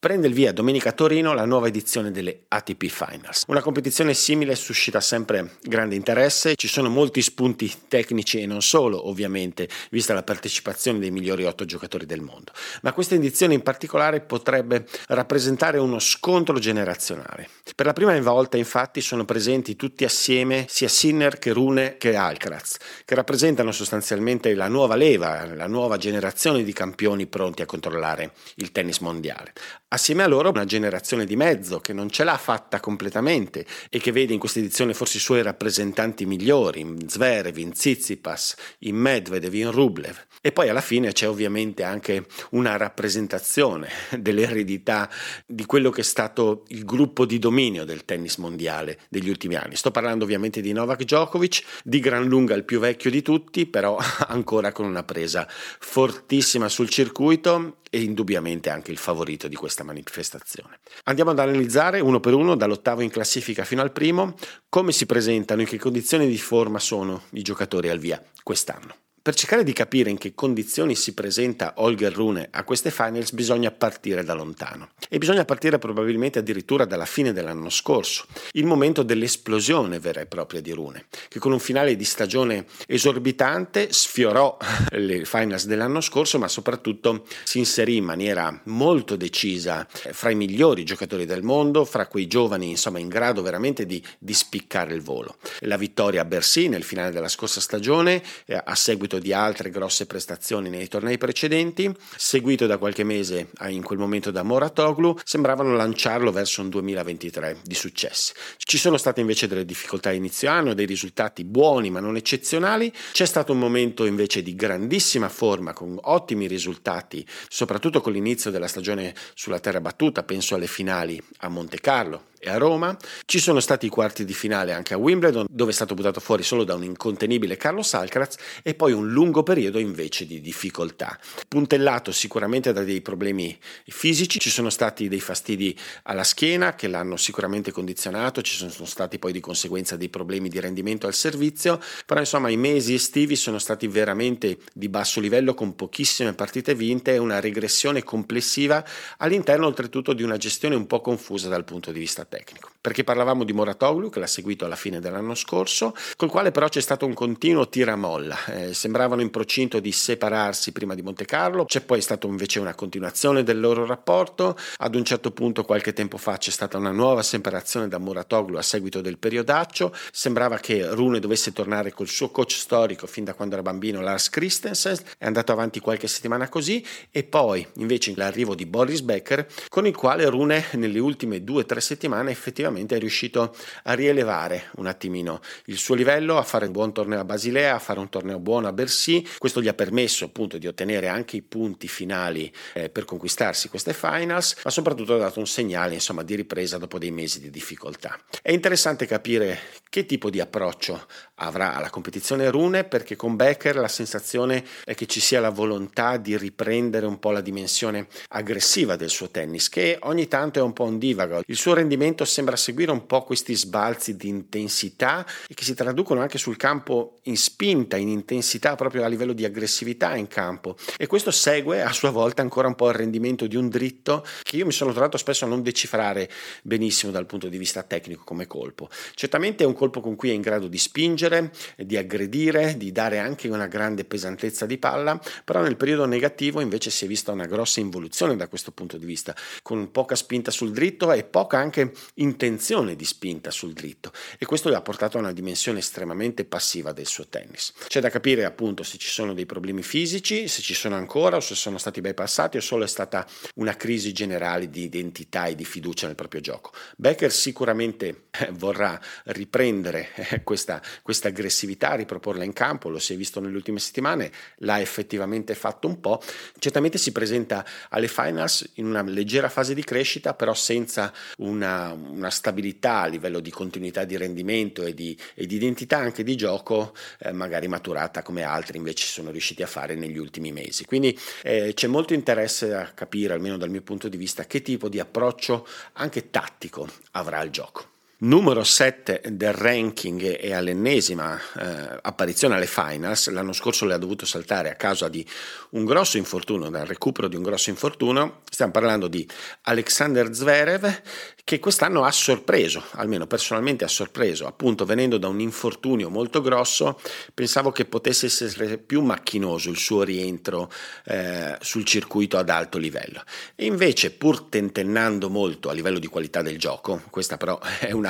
Prende il via domenica a Torino la nuova edizione delle ATP Finals. Una competizione simile suscita sempre grande interesse, ci sono molti spunti tecnici e non solo, ovviamente, vista la partecipazione dei migliori otto giocatori del mondo. Ma questa edizione in particolare potrebbe rappresentare uno scontro generazionale. Per la prima volta, infatti, sono presenti tutti assieme sia Sinner che Rune che Alcaraz, che rappresentano sostanzialmente la nuova leva, la nuova generazione di campioni pronti a controllare il tennis mondiale. Assieme a loro una generazione di mezzo che non ce l'ha fatta completamente e che vede in questa edizione forse i suoi rappresentanti migliori, in Zverev, in Tsitsipas, in Medvedev, in Rublev. E poi alla fine c'è ovviamente anche una rappresentazione dell'eredità di quello che è stato il gruppo di dominio del tennis mondiale degli ultimi anni. Sto parlando ovviamente di Novak Djokovic, di gran lunga il più vecchio di tutti, però ancora con una presa fortissima sul circuito e indubbiamente anche il favorito di questa manifestazione. Andiamo ad analizzare uno per uno, dall'ottavo in classifica fino al primo, come si presentano, in che condizioni di forma sono i giocatori al via quest'anno. Per cercare di capire in che condizioni si presenta Holger Rune a queste finals bisogna partire da lontano e bisogna partire probabilmente addirittura dalla fine dell'anno scorso, il momento dell'esplosione vera e propria di Rune, che con un finale di stagione esorbitante sfiorò le finals dell'anno scorso ma soprattutto si inserì in maniera molto decisa fra i migliori giocatori del mondo, fra quei giovani insomma in grado veramente di, di spiccare il volo. La vittoria a Bercy nel finale della scorsa stagione eh, a seguito di altre grosse prestazioni nei tornei precedenti, seguito da qualche mese in quel momento da Moratoglu, sembravano lanciarlo verso un 2023 di successi. Ci sono state invece delle difficoltà inizio anno, dei risultati buoni ma non eccezionali, c'è stato un momento invece di grandissima forma con ottimi risultati, soprattutto con l'inizio della stagione sulla terra battuta, penso alle finali a Monte Carlo e a Roma. Ci sono stati i quarti di finale anche a Wimbledon, dove è stato buttato fuori solo da un incontenibile Carlos Alcaraz e poi un lungo periodo invece di difficoltà. Puntellato sicuramente da dei problemi fisici, ci sono stati dei fastidi alla schiena che l'hanno sicuramente condizionato, ci sono stati poi di conseguenza dei problemi di rendimento al servizio, però insomma i mesi estivi sono stati veramente di basso livello con pochissime partite vinte e una regressione complessiva all'interno oltretutto di una gestione un po' confusa dal punto di vista tecnico. Perché parlavamo di Moratoglu, che l'ha seguito alla fine dell'anno scorso, col quale però c'è stato un continuo tiramolla. Eh, sembravano in procinto di separarsi prima di Monte Carlo, c'è poi stata invece una continuazione del loro rapporto. Ad un certo punto, qualche tempo fa, c'è stata una nuova separazione da Moratoglu a seguito del periodaccio. Sembrava che Rune dovesse tornare col suo coach storico fin da quando era bambino, Lars Christensen. È andato avanti qualche settimana così, e poi invece l'arrivo di Boris Becker, con il quale Rune nelle ultime due o tre settimane settimana effettivamente è riuscito a rielevare un attimino il suo livello, a fare un buon torneo a Basilea, a fare un torneo buono a Bercy. Questo gli ha permesso appunto di ottenere anche i punti finali eh, per conquistarsi queste finals, ma soprattutto ha dato un segnale insomma di ripresa dopo dei mesi di difficoltà. È interessante capire che tipo di approccio avrà alla competizione Rune perché con Becker la sensazione è che ci sia la volontà di riprendere un po' la dimensione aggressiva del suo tennis che ogni tanto è un po' un divago. Il suo rendimento sembra seguire un po' questi sbalzi di intensità e che si traducono anche sul campo in spinta, in intensità proprio a livello di aggressività in campo e questo segue a sua volta ancora un po' il rendimento di un dritto che io mi sono trovato spesso a non decifrare benissimo dal punto di vista tecnico come colpo. Certamente è un colpo con cui è in grado di spingere, di aggredire, di dare anche una grande pesantezza di palla, però nel periodo negativo invece si è vista una grossa involuzione da questo punto di vista, con poca spinta sul dritto e poca anche intenzione di spinta sul dritto e questo gli ha portato a una dimensione estremamente passiva del suo tennis. C'è da capire appunto se ci sono dei problemi fisici, se ci sono ancora o se sono stati bypassati o solo è stata una crisi generale di identità e di fiducia nel proprio gioco. Becker sicuramente eh, vorrà riprendere eh, questa, questa aggressività, riproporla in campo, lo si è visto nelle ultime settimane, l'ha effettivamente fatto un po', certamente si presenta alle finals in una leggera fase di crescita però senza una una, stabilità a livello di continuità di rendimento e di, e di identità anche di gioco, eh, magari maturata come altri invece sono riusciti a fare negli ultimi mesi. Quindi eh, c'è molto interesse a capire, almeno dal mio punto di vista, che tipo di approccio anche tattico avrà il gioco. Numero 7 del ranking e all'ennesima eh, apparizione alle finals. L'anno scorso le ha dovuto saltare a causa di un grosso infortunio, dal recupero di un grosso infortunio. Stiamo parlando di Alexander Zverev che quest'anno ha sorpreso, almeno personalmente ha sorpreso, appunto venendo da un infortunio molto grosso, pensavo che potesse essere più macchinoso il suo rientro eh, sul circuito ad alto livello. E invece, pur tentennando molto a livello di qualità del gioco, questa però è una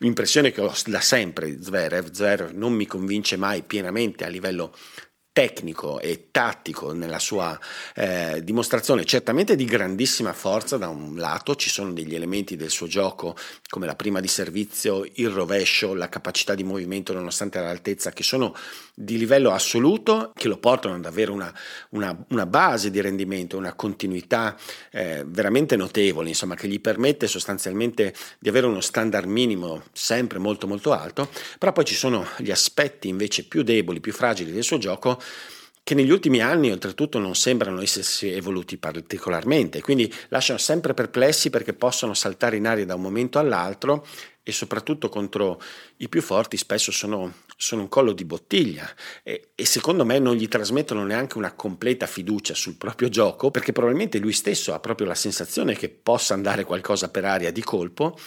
impressione che ho da sempre di Zverev, Zverev non mi convince mai pienamente a livello tecnico e tattico nella sua eh, dimostrazione, certamente di grandissima forza da un lato, ci sono degli elementi del suo gioco come la prima di servizio, il rovescio, la capacità di movimento nonostante l'altezza che sono di livello assoluto, che lo portano ad avere una, una, una base di rendimento, una continuità eh, veramente notevole, insomma che gli permette sostanzialmente di avere uno standard minimo sempre molto molto alto, però poi ci sono gli aspetti invece più deboli, più fragili del suo gioco che negli ultimi anni oltretutto non sembrano essersi evoluti particolarmente, quindi lasciano sempre perplessi perché possono saltare in aria da un momento all'altro e soprattutto contro i più forti spesso sono, sono un collo di bottiglia. E, e, secondo me non gli trasmettono neanche una completa fiducia sul proprio gioco perché probabilmente lui stesso ha proprio la sensazione che possa andare qualcosa per aria di colpo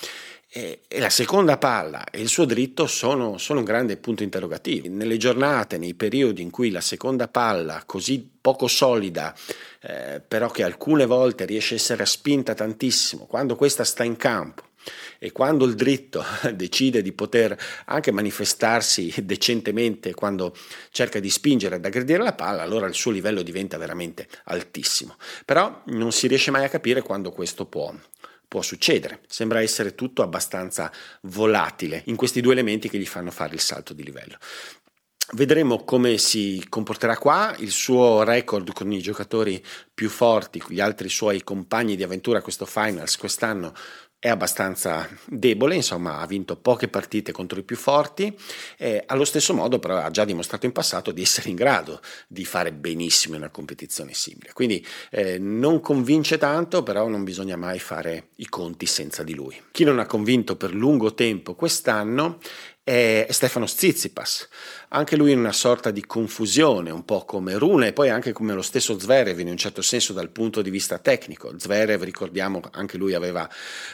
e, la seconda palla e il suo dritto sono, sono un grande punto interrogativo. Nelle giornate, nei periodi in cui la seconda palla, così poco solida, eh, però che alcune volte riesce a essere spinta tantissimo, quando questa sta in campo, e quando il dritto decide di poter anche manifestarsi decentemente quando cerca di spingere ad aggredire la palla, allora il suo livello diventa veramente altissimo. Però non si riesce mai a capire quando questo può, può succedere. Sembra essere tutto abbastanza volatile in questi due elementi che gli fanno fare il salto di livello. Vedremo come si comporterà qua, il suo record con i giocatori più forti, gli altri suoi compagni di avventura questo finals quest'anno è abbastanza debole, insomma ha vinto poche partite contro i più forti e allo stesso modo però ha già dimostrato in passato di essere in grado di fare benissimo in una competizione simile. Quindi eh, non convince tanto, però non bisogna mai fare i conti senza di lui. Chi non ha convinto per lungo tempo quest'anno è Stefano Zizipas, anche lui in una sorta di confusione, un po' come Rune e poi anche come lo stesso Zverev in un certo senso dal punto di vista tecnico. Zverev, ricordiamo, anche lui aveva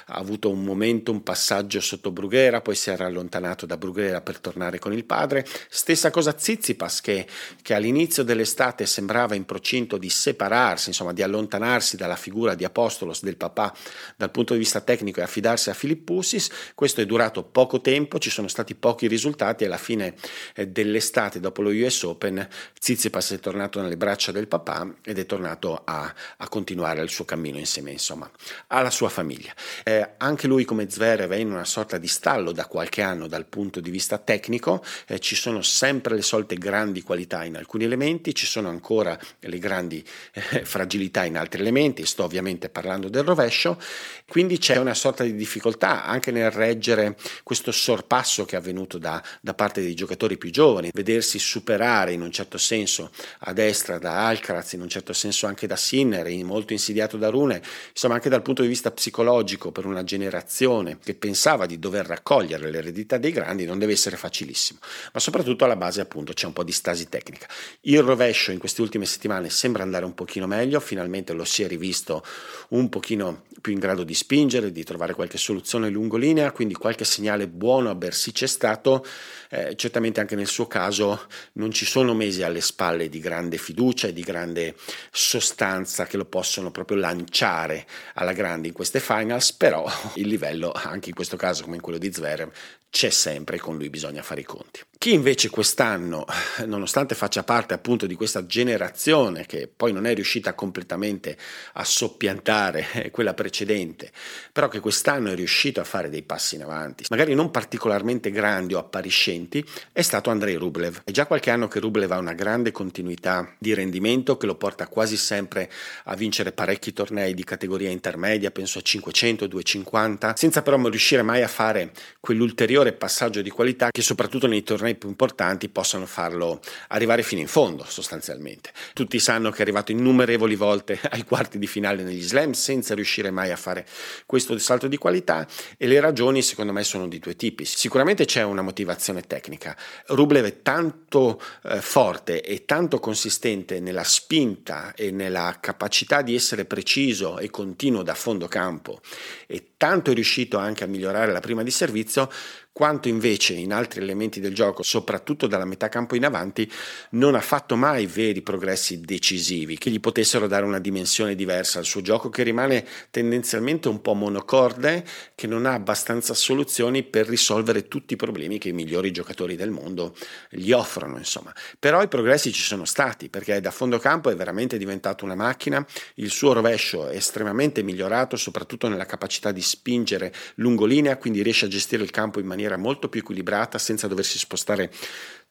avuto un momento, un passaggio sotto Brughera, poi si era allontanato da Brughera per tornare con il padre. Stessa cosa Zizipas che, che all'inizio dell'estate sembrava in procinto di separarsi, insomma di allontanarsi dalla figura di Apostolos del papà dal punto di vista tecnico e affidarsi a Filippussis. Questo è durato poco tempo, ci sono stati pochi risultati alla fine eh, dell'estate dopo lo US Open Tsitsipas è tornato nelle braccia del papà ed è tornato a, a continuare il suo cammino insieme insomma alla sua famiglia. Eh, anche lui come Zverev è in una sorta di stallo da qualche anno dal punto di vista tecnico, eh, ci sono sempre le solite grandi qualità in alcuni elementi, ci sono ancora le grandi eh, fragilità in altri elementi, sto ovviamente parlando del rovescio, quindi c'è una sorta di difficoltà anche nel reggere questo sorpasso che è avvenuto da, da parte dei giocatori più giovani, vedersi superare in un certo senso a destra da Alcaraz, in un certo senso anche da Sinner, molto insidiato da Rune, insomma anche dal punto di vista psicologico per una generazione che pensava di dover raccogliere l'eredità dei grandi non deve essere facilissimo, ma soprattutto alla base appunto c'è un po' di stasi tecnica. Il rovescio in queste ultime settimane sembra andare un pochino meglio, finalmente lo si è rivisto un pochino più in grado di spingere, di trovare qualche soluzione lungolinea, quindi qualche segnale buono a Bersi c'è stato, eh, certamente anche nel suo caso non ci sono mesi alle spalle di grande fiducia e di grande sostanza che lo possono proprio lanciare alla grande in queste finals, però il livello anche in questo caso come in quello di Zverev c'è sempre e con lui bisogna fare i conti. Chi invece quest'anno, nonostante faccia parte appunto di questa generazione che poi non è riuscita completamente a soppiantare quella precedente, però che quest'anno è riuscito a fare dei passi in avanti, magari non particolarmente grandi o appariscenti, è stato Andrei Rublev. È già qualche anno che Rublev ha una grande continuità di rendimento che lo porta quasi sempre a vincere parecchi tornei di categoria intermedia, penso a 500, 250, senza però riuscire mai a fare quell'ulteriore ulteriore passaggio di qualità che soprattutto nei tornei più importanti possano farlo arrivare fino in fondo sostanzialmente. Tutti sanno che è arrivato innumerevoli volte ai quarti di finale negli slam senza riuscire mai a fare questo salto di qualità e le ragioni secondo me sono di due tipi. Sicuramente c'è una motivazione tecnica. Rublev è tanto eh, forte e tanto consistente nella spinta e nella capacità di essere preciso e continuo da fondo campo e tanto è riuscito anche a migliorare la prima di servizio quanto invece in altri elementi del gioco, soprattutto dalla metà campo in avanti, non ha fatto mai veri progressi decisivi che gli potessero dare una dimensione diversa al suo gioco che rimane tendenzialmente un po' monocorde, che non ha abbastanza soluzioni per risolvere tutti i problemi che i migliori giocatori del mondo gli offrono, insomma. Però i progressi ci sono stati perché da fondo campo è veramente diventato una macchina, il suo rovescio è estremamente migliorato, soprattutto nella capacità di spingere lungo linea, quindi riesce a gestire il campo in maniera maniera molto più equilibrata senza doversi spostare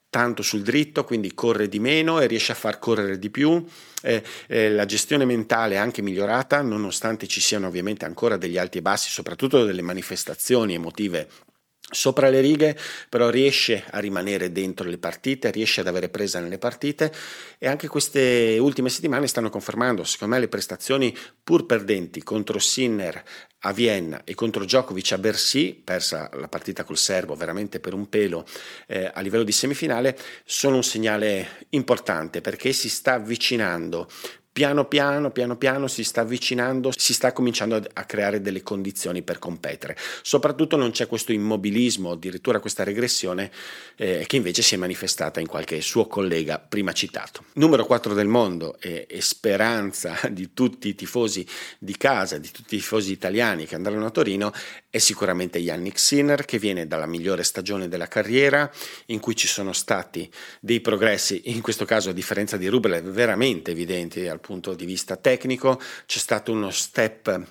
tanto sul dritto, quindi corre di meno e riesce a far correre di più. Eh, eh, la gestione mentale è anche migliorata, nonostante ci siano ovviamente ancora degli alti e bassi, soprattutto delle manifestazioni emotive sopra le righe, però riesce a rimanere dentro le partite, riesce ad avere presa nelle partite e anche queste ultime settimane stanno confermando, secondo me, le prestazioni pur perdenti contro Sinner a Vienna e contro Djokovic a Bercy, persa la partita col serbo veramente per un pelo eh, a livello di semifinale, sono un segnale importante perché si sta avvicinando piano piano, piano piano si sta avvicinando, si sta cominciando a, creare delle condizioni per competere. Soprattutto non c'è questo immobilismo, addirittura questa regressione eh, che invece si è manifestata in qualche suo collega prima citato. Numero 4 del mondo e, e speranza di tutti i tifosi di casa, di tutti i tifosi italiani che andranno a Torino è sicuramente Yannick Sinner che viene dalla migliore stagione della carriera in cui ci sono stati dei progressi, in questo caso a differenza di Rublev veramente evidenti al punto di vista tecnico, c'è stato uno step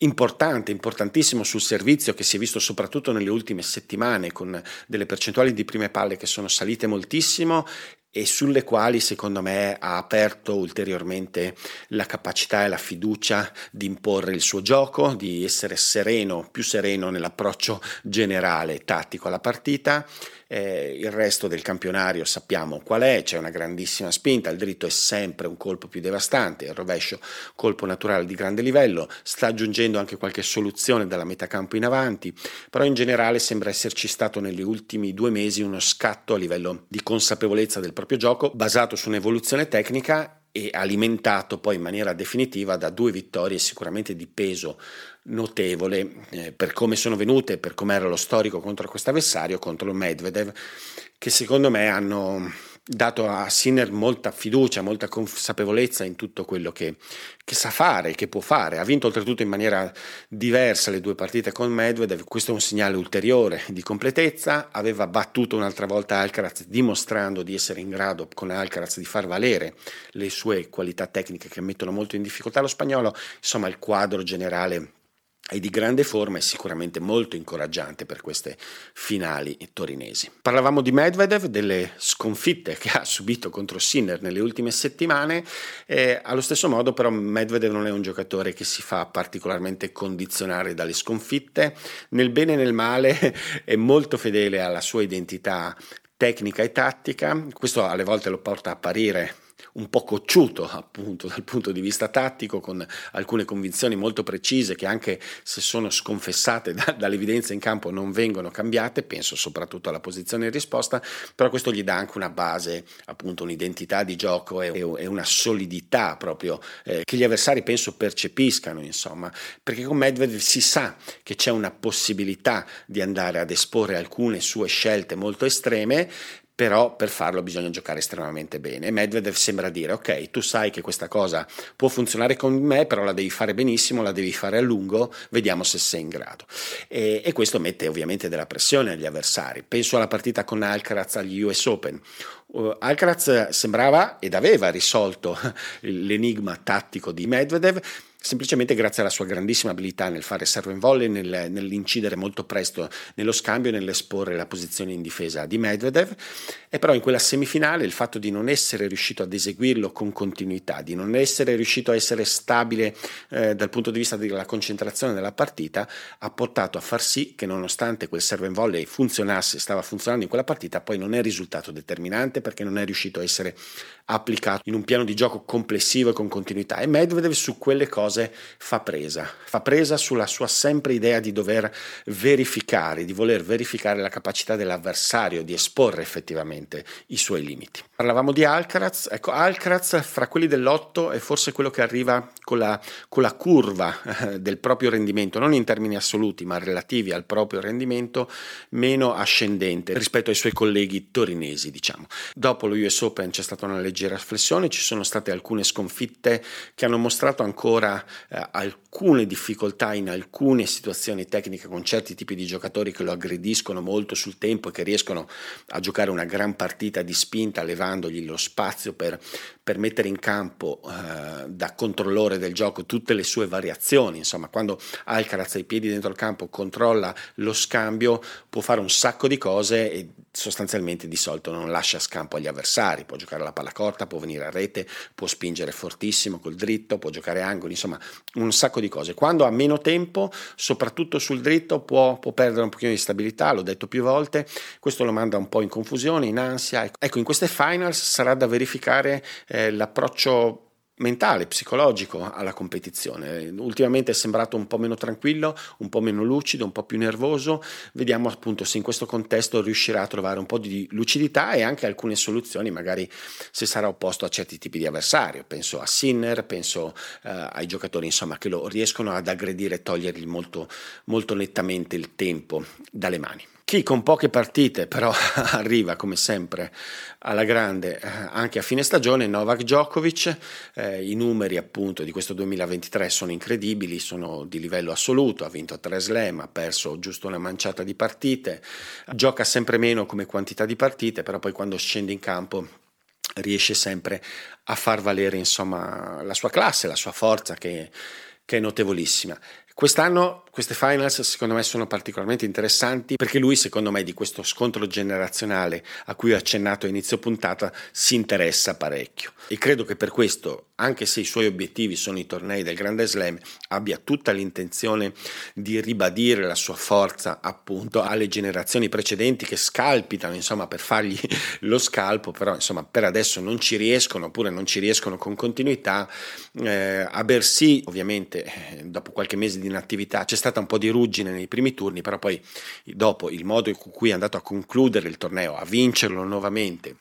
importante, importantissimo sul servizio che si è visto soprattutto nelle ultime settimane con delle percentuali di prime palle che sono salite moltissimo e sulle quali secondo me ha aperto ulteriormente la capacità e la fiducia di imporre il suo gioco, di essere sereno, più sereno nell'approccio generale tattico alla partita eh, il resto del campionario sappiamo qual è, c'è una grandissima spinta, il dritto è sempre un colpo più devastante, il rovescio colpo naturale di grande livello, sta aggiungendo anche qualche soluzione dalla metà campo in avanti, però in generale sembra esserci stato negli ultimi due mesi uno scatto a livello di consapevolezza del proprio gioco basato su un'evoluzione tecnica e alimentato poi in maniera definitiva da due vittorie sicuramente di peso notevole eh, per come sono venute, per come era lo storico contro questo avversario, contro Medvedev, che secondo me hanno dato a Sinner molta fiducia, molta consapevolezza in tutto quello che, che, sa fare, che può fare. Ha vinto oltretutto in maniera diversa le due partite con Medvedev, questo è un segnale ulteriore di completezza. Aveva battuto un'altra volta Alcaraz dimostrando di essere in grado con Alcaraz di far valere le sue qualità tecniche che mettono molto in difficoltà lo spagnolo. Insomma, il quadro generale e di grande forma e sicuramente molto incoraggiante per queste finali torinesi. Parlavamo di Medvedev, delle sconfitte che ha subito contro Sinner nelle ultime settimane, e allo stesso modo però Medvedev non è un giocatore che si fa particolarmente condizionare dalle sconfitte, nel bene e nel male è molto fedele alla sua identità tecnica e tattica, questo alle volte lo porta a apparire un po' cocciuto appunto dal punto di vista tattico, con alcune convinzioni molto precise che anche se sono sconfessate da, dall'evidenza in campo non vengono cambiate, penso soprattutto alla posizione in risposta, però questo gli dà anche una base, appunto un'identità di gioco e, e una solidità proprio eh, che gli avversari penso percepiscano, insomma, perché con Medvedev si sa che c'è una possibilità di andare ad esporre alcune sue scelte molto estreme, però per farlo bisogna giocare estremamente bene. E Medvedev sembra dire, ok, tu sai che questa cosa può funzionare con me, però la devi fare benissimo, la devi fare a lungo, vediamo se sei in grado. E, e questo mette ovviamente della pressione agli avversari. Penso alla partita con Alcaraz agli US Open. Uh, Alcaraz sembrava ed aveva risolto l'enigma tattico di Medvedev, semplicemente grazie alla sua grandissima abilità nel fare serve in volley, nel, nell'incidere molto presto nello scambio e nell'esporre la posizione in difesa di Medvedev. E però in quella semifinale il fatto di non essere riuscito ad eseguirlo con continuità, di non essere riuscito a essere stabile eh, dal punto di vista della concentrazione della partita, ha portato a far sì che nonostante quel serve in volley funzionasse, stava funzionando in quella partita, poi non è risultato determinante perché non è riuscito a essere applicato in un piano di gioco complessivo e con continuità. E Medvedev su quelle cose fa presa, fa presa sulla sua sempre idea di dover verificare, di voler verificare la capacità dell'avversario di esporre effettivamente i suoi limiti. Parlavamo di Alcaraz, ecco Alcaraz fra quelli dell'otto è forse quello che arriva con la, con la curva eh, del proprio rendimento, non in termini assoluti ma relativi al proprio rendimento, meno ascendente rispetto ai suoi colleghi torinesi diciamo. Dopo lo US Open c'è stata una leggera flessione, ci sono state alcune sconfitte che hanno mostrato ancora eh, alcune difficoltà in alcune situazioni tecniche con certi tipi di giocatori che lo aggrediscono molto sul tempo e che riescono a giocare una gran partita di spinta levandogli lo spazio per, per mettere in campo eh, da controllore del gioco tutte le sue variazioni. Insomma, quando Alcaraz ha i piedi dentro il campo, controlla lo scambio, può fare un sacco di cose e sostanzialmente di solito non lascia scampo agli avversari, può giocare la palla corta, può venire a rete, può spingere fortissimo col dritto, può giocare angoli, insomma un sacco di cose. Quando ha meno tempo, soprattutto sul dritto, può, può perdere un pochino di stabilità, l'ho detto più volte, questo lo manda un po' in confusione, in ansia. Ecco, in queste finals sarà da verificare eh, l'approccio mentale, psicologico alla competizione. Ultimamente è sembrato un po' meno tranquillo, un po' meno lucido, un po' più nervoso. Vediamo appunto se in questo contesto riuscirà a trovare un po' di lucidità e anche alcune soluzioni, magari se sarà opposto a certi tipi di avversario. Penso a Sinner, penso eh, ai giocatori insomma, che lo riescono ad aggredire e togliergli molto, molto nettamente il tempo dalle mani. Chi con poche partite però arriva come sempre alla grande eh, anche a fine stagione, Novak Djokovic, eh, i numeri appunto di questo 2023 sono incredibili, sono di livello assoluto, ha vinto tre slam, ha perso giusto una manciata di partite, gioca sempre meno come quantità di partite, però poi quando scende in campo riesce sempre a far valere insomma la sua classe, la sua forza che, che è notevolissima. Quest'anno queste finals secondo me sono particolarmente interessanti perché lui secondo me di questo scontro generazionale a cui ho accennato a inizio puntata si interessa parecchio. E credo che per questo anche se i suoi obiettivi sono i tornei del Grande Slam abbia tutta l'intenzione di ribadire la sua forza appunto alle generazioni precedenti che scalpitano insomma per fargli lo scalpo però insomma per adesso non ci riescono oppure non ci riescono con continuità eh, a Bercy ovviamente eh, dopo qualche mese di inattività c'è stata un po' di ruggine nei primi turni, però poi dopo il modo in cui è andato a concludere il torneo, a vincerlo nuovamente,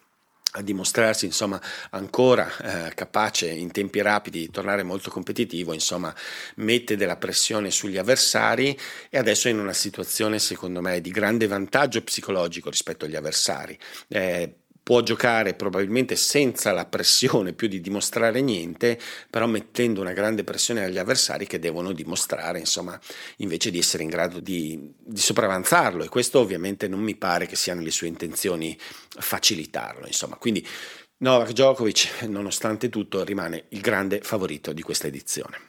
a dimostrarsi insomma ancora eh, capace in tempi rapidi di tornare molto competitivo, insomma mette della pressione sugli avversari e adesso è in una situazione secondo me di grande vantaggio psicologico rispetto agli avversari. Eh, può giocare probabilmente senza la pressione più di dimostrare niente, però mettendo una grande pressione agli avversari che devono dimostrare, insomma, invece di essere in grado di, di sopravanzarlo e questo ovviamente non mi pare che siano le sue intenzioni facilitarlo, insomma, quindi Novak Djokovic, nonostante tutto, rimane il grande favorito di questa edizione.